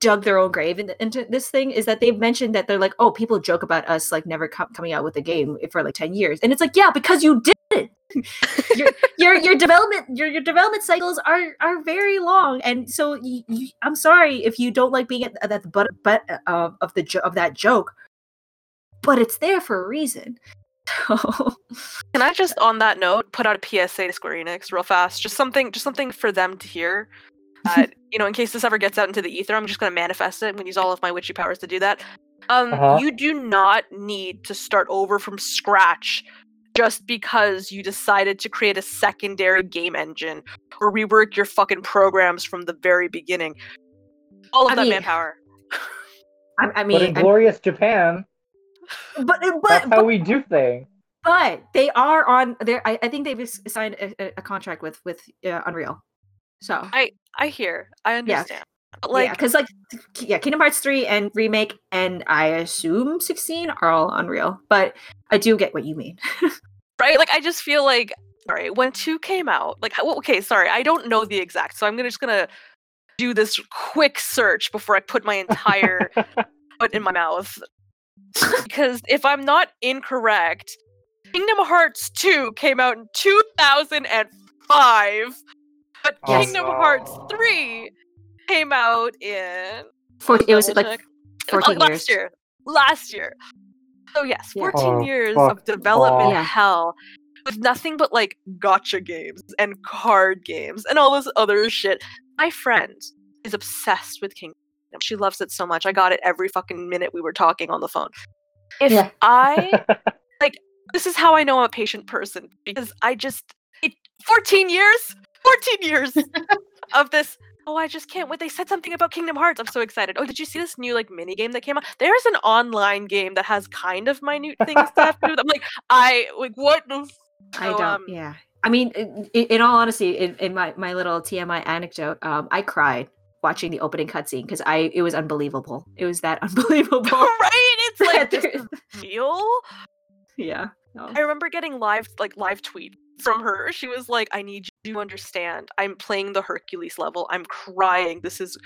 dug their own grave in- into this thing is that they've mentioned that they're like oh people joke about us like never co- coming out with a game for like 10 years and it's like yeah because you did it *laughs* your, your your development your, your development cycles are are very long and so I'm sorry if you don't like being at, at the butt, butt uh, of the jo- of that joke but it's there for a reason *laughs* so Can I just, on that note, put out a PSA to Square Enix real fast? Just something, just something for them to hear. Uh, *laughs* you know, in case this ever gets out into the ether, I'm just gonna manifest it. I'm gonna use all of my witchy powers to do that. Um, Uh-huh. you do not need to start over from scratch just because you decided to create a secondary game engine or rework your fucking programs from the very beginning. All of I that mean, manpower. I, I but mean in I- glorious Japan, but that's but how but, we do things. but they are on there I, I think they've signed a, a- a contract with with uh, unreal so I I hear. I understand. But, Like yeah, because like yeah, Kingdom Hearts three and remake, and I assume sixteen are all Unreal, but I do get what you mean. *laughs* right? Like I just feel like sorry when two came out. Like okay, sorry, I don't know the exact, so I'm gonna just gonna do this quick search before I put my entire foot in my mouth. *laughs* because if I'm not incorrect, Kingdom Hearts 2 came out in 2005, but Yes. Kingdom Hearts 3 came out in For, it was double like check. Uh, oh, fourteen last years. year. Last year. So yes, 14 Oh, years fuck of development off. Yeah. hell. with nothing but like gacha games and card games and all this other shit. My friend is obsessed with Kingdom. She loves it so much. I got it every fucking minute we were talking on the phone. If Yeah. I *laughs* like this is how I know I'm a patient person because I just it, 14 years, 14 years *laughs* of this. Oh, I just can't wait. They said something about Kingdom Hearts. I'm so excited. Oh, did you see this new like mini game that came out? There's an online game that has kind of minute things to have to do. with- I'm like, *laughs* I like what the. f- I don't. um, yeah. I mean, in, in all honesty, in, in my, my little TMI anecdote, um, I cried watching the opening cutscene because I it was unbelievable. It was that *laughs* unbelievable. right? It's *laughs* like this real. yeah. No. I remember getting live like live tweet from her. She was like, "I need you to understand. I'm playing the Hercules level. I'm crying. This is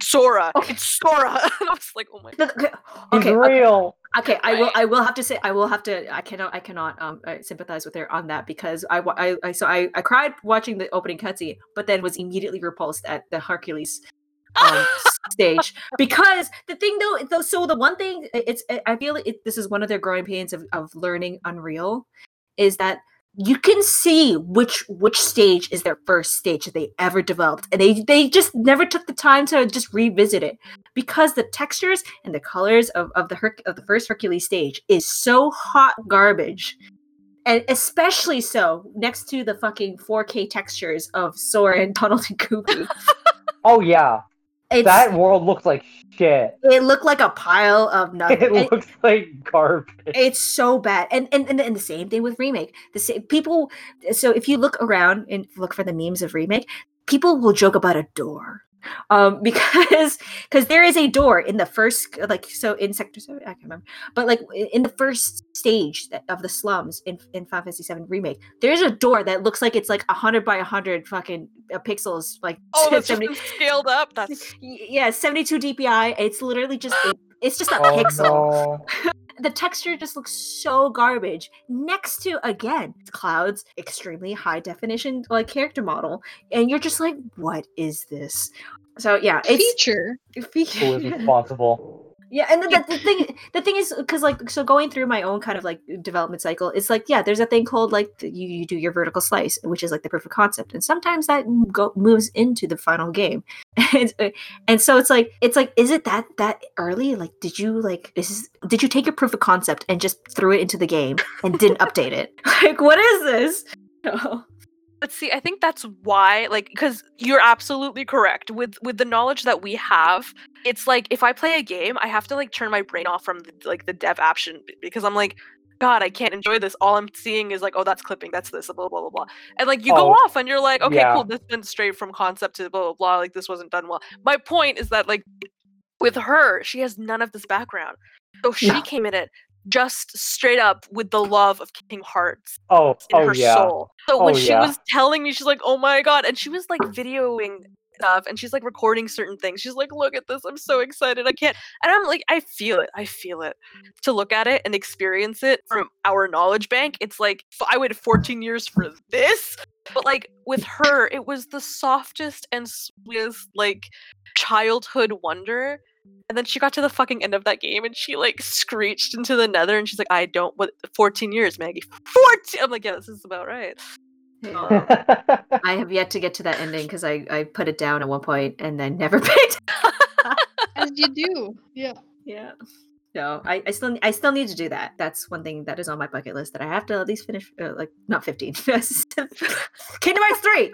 Sora. Okay. It's Sora." *laughs* and I was like, "Oh my god." Okay, He's okay, okay, real. okay. I will. I will have to say. I will have to. I cannot. I cannot um uh, sympathize with her on that because I. I. I so I. I cried watching the opening cutscene, but then was immediately repulsed at the Hercules um, *laughs* stage because the thing though, though so the one thing it's i feel it, this is one of their growing pains of, of learning unreal is that you can see which which stage is their first stage that they ever developed and they they just never took the time to just revisit it. Because the textures and the colors of, of the Herc- of the first hercules stage is so hot garbage and especially so next to the fucking 4k textures of sora and *laughs* donald and goofy. Oh yeah, it's, that world looks like shit. it looked like a pile of *laughs* nothing. It It- looks like garbage. it's so bad, and, and and and the same thing with remake. The same people. So if you look around and look for the memes of remake, people will joke about a door, um, because *laughs* because there is a door in the first like so in sector seven I can't remember, but like in the first stage of the slums in in Final Fantasy Seven remake, there's a door that looks like it's like hundred by hundred fucking uh, pixels, like *laughs* Oh, that's just 70 been scaled up. That's yeah 72 dpi it's literally just it's just a Oh pixel no. *laughs* the texture just looks so garbage next to again clouds extremely high definition like character model and you're just like what is this so yeah it's Feature. *laughs* Who is responsible? Yeah and the, the, the thing the thing is because like so going through my own kind of like development cycle it's like yeah there's a thing called like the- you, you do your vertical slice which is like the proof of concept and sometimes that go, moves into the final game. *laughs* And, uh, and so it's like it's like is it that that early? Like did you like is this, did you take your proof of concept and just threw it into the game and didn't update it? *laughs* Like what is this? *laughs* No. But see, I think that's why, like, because you're absolutely correct with with the knowledge that we have. It's like if I play a game, I have to like turn my brain off from the, like the dev option because I'm like, God, I can't enjoy this. All I'm seeing is like, oh, that's clipping, that's this, blah blah blah blah. And like you go Oh, off and you're like, okay, yeah. cool, this went straight from concept to blah blah blah. Like this wasn't done well. My point is that like with her, she has none of this background, so she No. came in it just straight up with the love of Kingdom Hearts Oh, in oh her yeah. soul. So when Oh, she yeah. was telling me, she's like, "Oh my god!" and she was like videoing stuff, and she's like recording certain things. She's like, "Look at this! I'm so excited! I can't." And I'm like, I feel it. I feel it. To look at it and experience it from our knowledge bank, it's like I waited 14 years for this. But like with her, it was the softest and sweetest like childhood wonder. And then she got to the fucking end of that game and she like screeched into the nether and she's like, I don't what 14 years, Maggie. 14 I'm like, yeah, this is about right. Yeah. *laughs* i have yet to get to that ending because I, I put it down at one point and then never *laughs* picked *laughs* As you do. Yeah. Yeah. No, I, I still I still need to do that. That's one thing that is on my bucket list that I have to at least finish. Uh, like not fifteen. Kingdom Hearts three.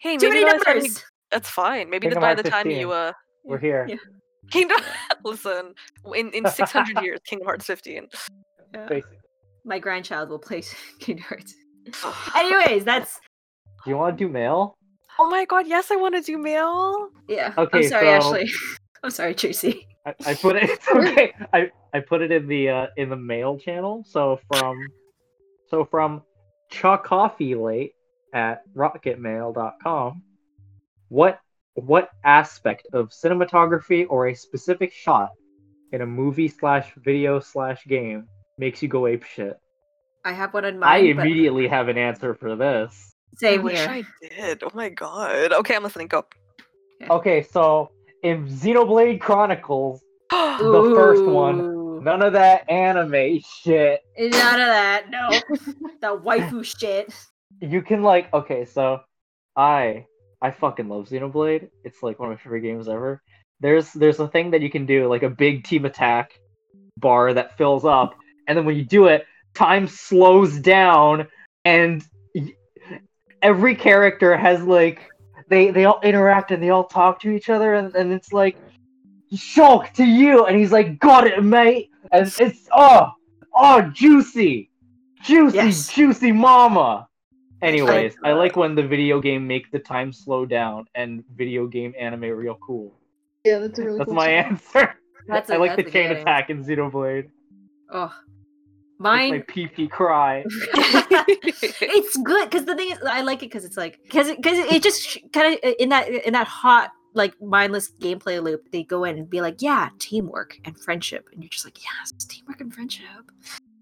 Hey, Too maybe many by time numbers. that's fine. Maybe Kingdom by Hearts the time 15. you uh We're here. Yeah. Kingdom listen, in in 600 years, Kingdom Hearts 15. Yeah. Basically. My grandchild will play *laughs* Kingdom Hearts. Anyways, that's Do you want to do mail? Oh my god, yes, I want to do mail. yeah. Okay, I'm sorry, so- Ashley. *laughs* I'm sorry, Tracy. I, I put it. *laughs* It's okay. I I put it in the uh, in the mail channel. So from so from Chuck Coffee late at rocketmail.com. What what aspect of cinematography or a specific shot in a movie slash video slash game makes you go ape shit? I have one in I mind. but immediately have an answer for this. I Same wish here. I did. Oh my god. Okay, I'm listening. Go. Okay, so in Xenoblade Chronicles, *gasps* The first one. None of that anime shit. None of that. No. *laughs* the waifu shit. You can like okay, so I I fucking love Xenoblade. It's like one of my favorite games ever. There's there's a thing that you can do, like a big team attack bar that fills up, and then when you do it, time slows down, and y- every character has like they they all interact and they all talk to each other, and, and it's like shock to you, and he's like, got it, mate, and it's oh oh juicy, juicy, Yes. juicy mama. Anyways, I like when the video game make the time slow down and video game anime real cool. Yeah, that's a really That's cool my song. answer. That's *laughs* I a- like the that's a chain good attack in Xenoblade. Oh. It's my Mine pee pee cry. *laughs* *laughs* it's good because the thing is i like it because it's like because it, cause it just kind of in that in that hot like mindless gameplay loop they go in and be like yeah teamwork and friendship and you're just like yes teamwork and friendship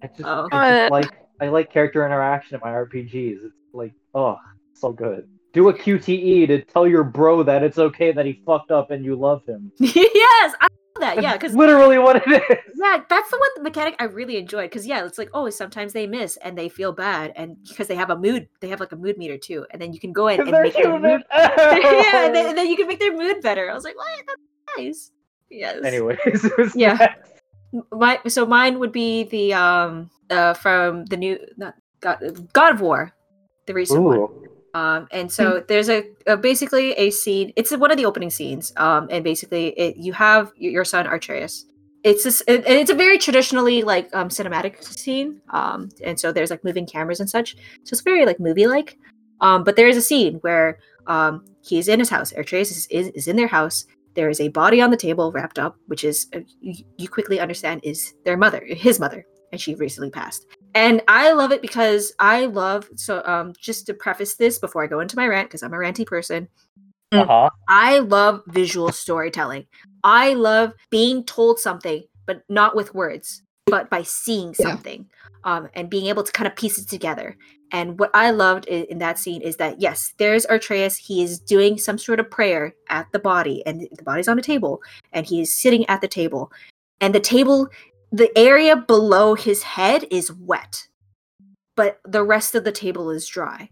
I just, Oh. I just Uh, like I like character interaction in my RPGs. It's like oh so good. Do a QTE to tell your bro that it's okay that he fucked up and you love him. *laughs* yes i love that yeah because literally what it is. yeah that's the one mechanic i really enjoyed because yeah it's like oh sometimes they miss and they feel bad and because they have a mood they have like a mood meter too and then you can go in and make their mood *laughs* *laughs* yeah and then, and then you can make their mood better i was like what that's nice yes Anyways, Yeah. my so mine would be the um uh from the new not God, God of War, the recent one. Um, and so there's a, a basically a scene. It's one of the opening scenes. Um, and basically it you have your son Atreus. It's this, it, and it's a very traditionally like um cinematic scene. Um, and so there's like moving cameras and such. So it's very like movie like. Um, but there is a scene where um he's in his house. Atreus is, is is in their house. There is a body on the table wrapped up, which is uh, you, you quickly understand is their mother, his mother, and she recently passed and I love it because I love so um just to preface this before I go into my rant because I'm a ranty person. Uh-huh. I love visual storytelling. I love being told something but not with words, but by seeing Yeah. something um and being able to kind of piece it together. And what I loved in, in that scene is that yes, there's Artreus. He is doing some sort of prayer at the body, and the body's on a table, and he is sitting at the table, and the table the area below his head is wet, but the rest of the table is dry.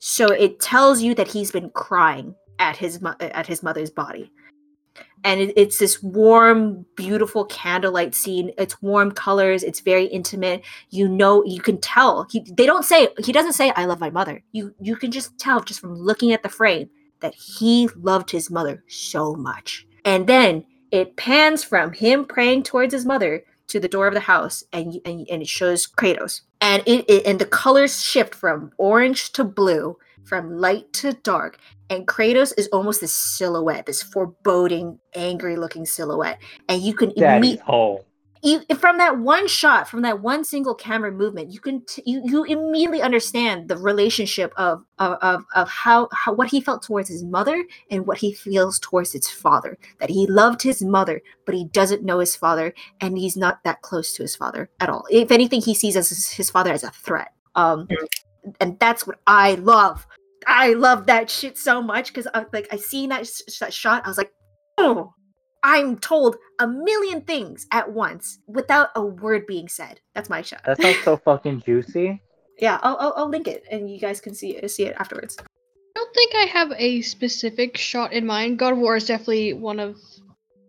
So it tells you that he's been crying at his mo- at his mother's body. And it, it's this warm, beautiful candlelight scene. It's warm colors. It's very intimate. You know, you can tell. He they don't say he doesn't say I love my mother. You you can just tell just from looking at the frame that he loved his mother so much. And then it pans from him praying towards his mother to the door of the house and and, and it shows Kratos. And it, it and the colors shift from orange to blue, from light to dark. And Kratos is almost this silhouette, this foreboding, angry looking silhouette. And you can immediately. You, from that one shot, from that one single camera movement, you can t- you, you immediately understand the relationship of of of, how, how what he felt towards his mother and what he feels towards his father. That he loved his mother, but he doesn't know his father, and he's not that close to his father at all. If anything, he sees as his, his father as a threat. Um, and that's what I love. I love that shit so much because i like I seen that, sh- that shot, I was like, oh. I'm told a million things at once without a word being said. That's my shot. That sounds so *laughs* fucking juicy. yeah, I'll, I'll I'll link it and you guys can see it see it afterwards. I don't think I have a specific shot in mind. God of War is definitely one of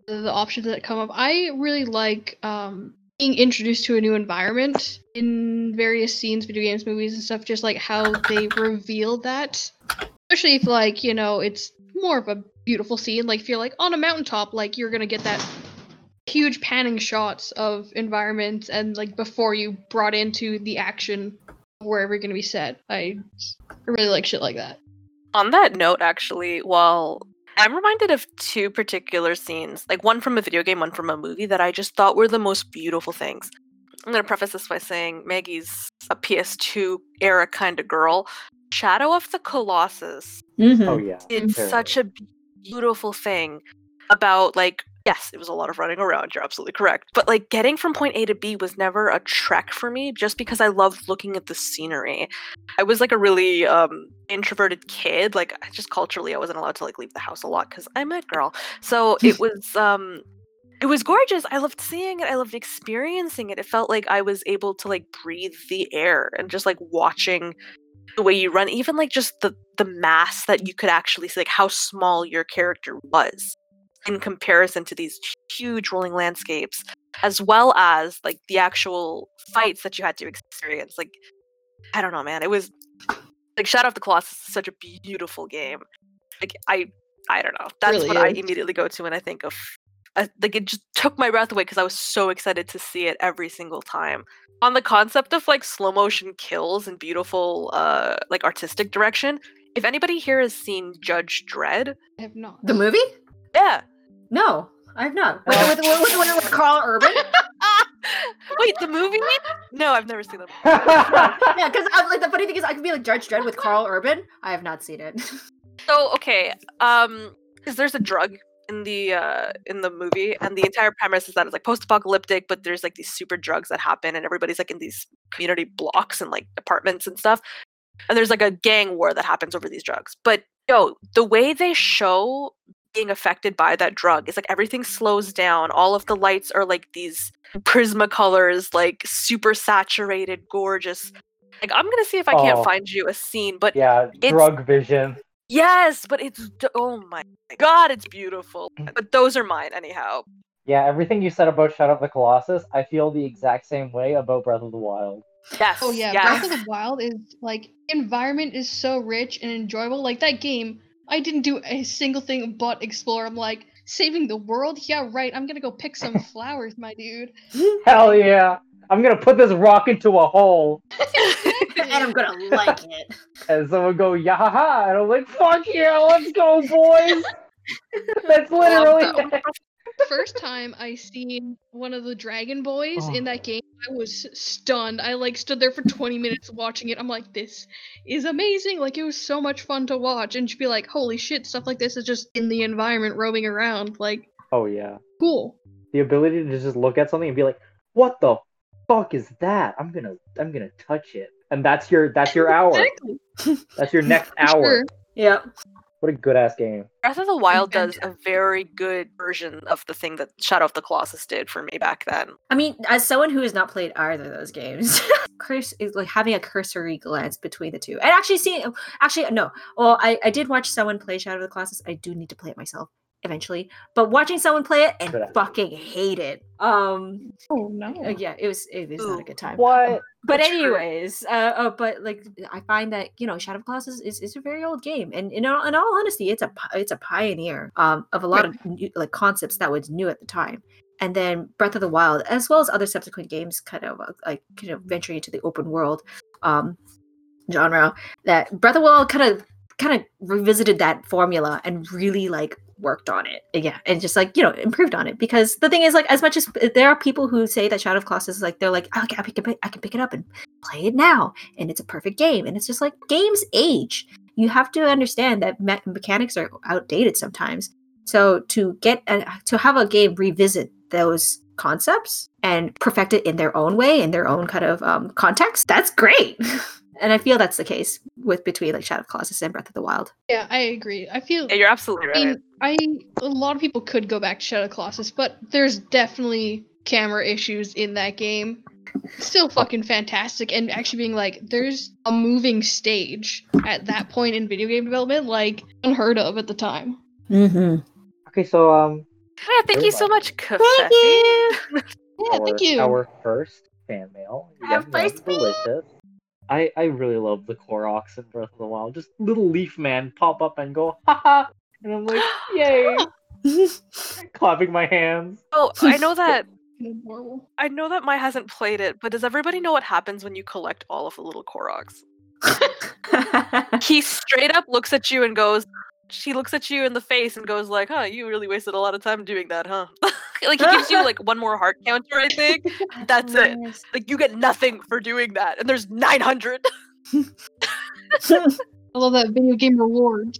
the the options that come up. I really like um, being introduced to a new environment in various scenes, video games, movies, and stuff. Just like how they reveal that, especially if like you know it's more of a beautiful scene. Like if you're like on a mountaintop, like you're gonna get that huge panning shots of environments and like before you brought into the action wherever you're gonna be set. I, I really like shit like that. On that note, actually, while I'm reminded of two particular scenes, like one from a video game, one from a movie, that I just thought were the most beautiful things. I'm going to preface this by saying Maggie's a PS2 era kind of girl. Shadow of the Colossus Mm-hmm. Oh yeah. it's Very such a beautiful thing about like yes it was a lot of running around you're absolutely correct but like getting from point a to b was never a trek for me just because i loved looking at the scenery i was like a really um introverted kid like I just culturally i wasn't allowed to like leave the house a lot because i'm a girl so it *laughs* was um it was gorgeous. I loved seeing it. I loved experiencing it. It felt like I was able to like breathe the air and just like watching the way you run, even like just the the mass that you could actually see, like how small your character was in mm-hmm. comparison to these huge rolling landscapes, as well as like the actual fights that you had to experience. Like, I don't know, man. It was like Shadow of the Colossus is such a beautiful game. Like I, I don't know. That's Really what I immediately go to when I think of. Uh, like it just took my breath away because I was so excited to see it every single time. On the concept of like slow motion kills and beautiful, uh, like artistic direction. If anybody here has seen Judge Dredd, I have not. The movie? yeah. No, I've not. With, with, with, with, with Karl Urban? *laughs* Wait, the movie? No, I've never seen them. *laughs* yeah, because like the funny thing is, I could be like Judge Dredd with Karl Urban. I have not seen it. *laughs* So okay, um, because there's a drug in the uh in the movie, and the entire premise is that it's like post-apocalyptic, but there's like these super drugs that happen, and everybody's like in these community blocks and like apartments and stuff, and there's like a gang war that happens over these drugs. But yo, the way they show being affected by that drug is like everything slows down. All of the lights are like these prismacolors, like super saturated, gorgeous. Like I'm gonna see if I can't Oh. find you a scene, but yeah, drug vision. Yes, but it's oh my god, it's beautiful. Mm. But those are mine anyhow. Yeah, everything you said about Shadow of the Colossus, I feel the exact same way about Breath of the Wild. Yes. Oh yeah, yes. Breath of the Wild is like environment is so rich and enjoyable. Like that game, I didn't do a single thing but explore. I'm like saving the world. Yeah, right. I'm gonna go pick some *laughs* flowers, my dude. Hell yeah! I'm gonna put this rock into a hole, *laughs* *laughs* *laughs* and I'm gonna *laughs* like it. and someone go yahaha, and I'm like, fuck yeah, let's go, boys! *laughs* That's literally. Love that. First time I seen one of the Dragon Boys in Oh. that game, I was stunned. I like stood there for 20 minutes watching it. I'm like, this is amazing. Like it was so much fun to watch, and to be like, holy shit, stuff like this is just in the environment, roaming around. Like, Oh yeah, cool. the ability to just look at something and be like, what the fuck is that? I'm gonna, I'm gonna touch it, and that's your, that's your hour. Exactly. *laughs* That's your next hour. sure. Yeah. What a good ass game. Breath of the Wild does a very good version of the thing that Shadow of the Colossus did for me back then. I mean, as someone who has not played either of those games, *laughs* curse is like having a cursory glance between the two. And actually seeing actually no. Well, I, I did watch someone play Shadow of the Colossus. I do need to play it myself eventually. But watching someone play it and Good fucking hate it. Um Oh no. uh, yeah, it was it was not a good time. What? But True. anyways, uh, uh but like I find that you know Shadow of Colossus is, is a very old game, and in all, in all honesty, it's a it's a pioneer um of a lot of new, like concepts that was new at the time. And then Breath of the Wild, as well as other subsequent games, kind of uh, like kind of venturing into the open world um genre. That Breath of the Wild kind of kind of revisited that formula and really like worked on it. Yeah. And just like you know improved on it. Because the thing is like as much as there are people who say that shadow of colossus is like they're like oh, okay I can, pick, I can pick it up and play it now and it's a perfect game. And it's just like games age. You have to understand that me- mechanics are outdated sometimes. So to get a, to have a game revisit those concepts and perfect it in their own way in their own kind of um, context that's great *laughs* and i feel that's the case with between like shadow of colossus and breath of the wild Yeah, I agree. I feel Yeah, you're absolutely I right. mean, I a lot of people could go back to Shadow of the Colossus, but there's definitely camera issues in that game. Still fucking fantastic, and actually being like, there's a moving stage at that point in video game development, like unheard of at the time. mm-hmm. Okay, so um, yeah, thank you so Everybody. much, Kafefi. Yeah, our, thank you. our first fan mail. Our Yum, yum, first mail. delicious. I I really love the Koroks in Breath of the Wild. Just little leaf man pop up and go ha ha, and I'm like, *gasps* yay, *laughs* clapping my hands. Oh, I know *laughs* that I know that Mai hasn't played it, but does everybody know what happens when you collect all of the little Koroks? *laughs* He straight up looks at you and goes, she looks at you in the face and goes like, "Huh, you really wasted a lot of time doing that, huh?" *laughs* like he gives you like one more heart *laughs* counter, I think. *laughs* That's it. Like you get nothing for doing that, and there's 900. I love that video game reward.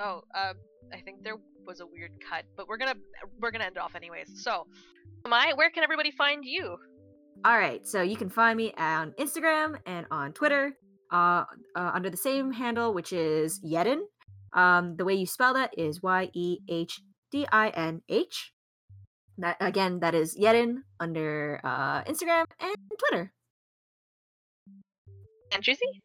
Oh, um, I think there was a weird cut, but we're gonna we're gonna end it off anyways. So, Mai, where can everybody find you? All right, so you can find me on Instagram and on Twitter uh, uh, under the same handle, which is Yedin. Um, the way you spell that is Y E H D I N H. That again, that is Yedin under uh, Instagram and Twitter. And Juicy?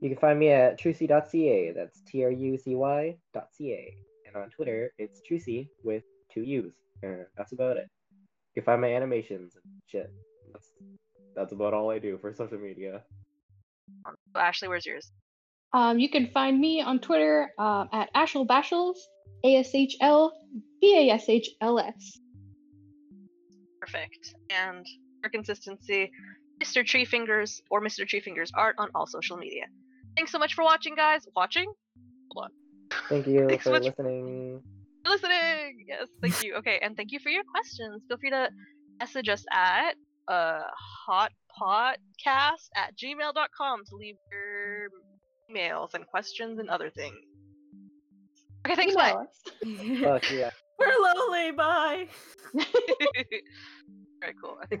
You can find me at trucy.ca. That's T R U C Y dot C A. And on Twitter, it's Trucy with two U's. Uh, that's about it. You can find my animations and shit. That's that's about all I do for social media. Ashley, where's yours? Um, you can find me on Twitter uh, at Ashel Bashels, A S H L B A S H L S. Perfect. And for consistency, Mr. Treefingers or Mr. Treefingers art on all social media. Thanks so much for watching, guys. Watching? Hold on. Thank *laughs* you Thanks so for much. listening. For listening. Yes, thank you. Okay, and thank you for your questions. Feel free to message us at uh, hotpodcast at gmail.com to leave your emails and questions and other things. Okay, thanks, bye. Email us. Fuck yeah. We're lonely. Bye. *laughs* Very cool. *laughs*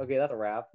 Okay, that's a wrap.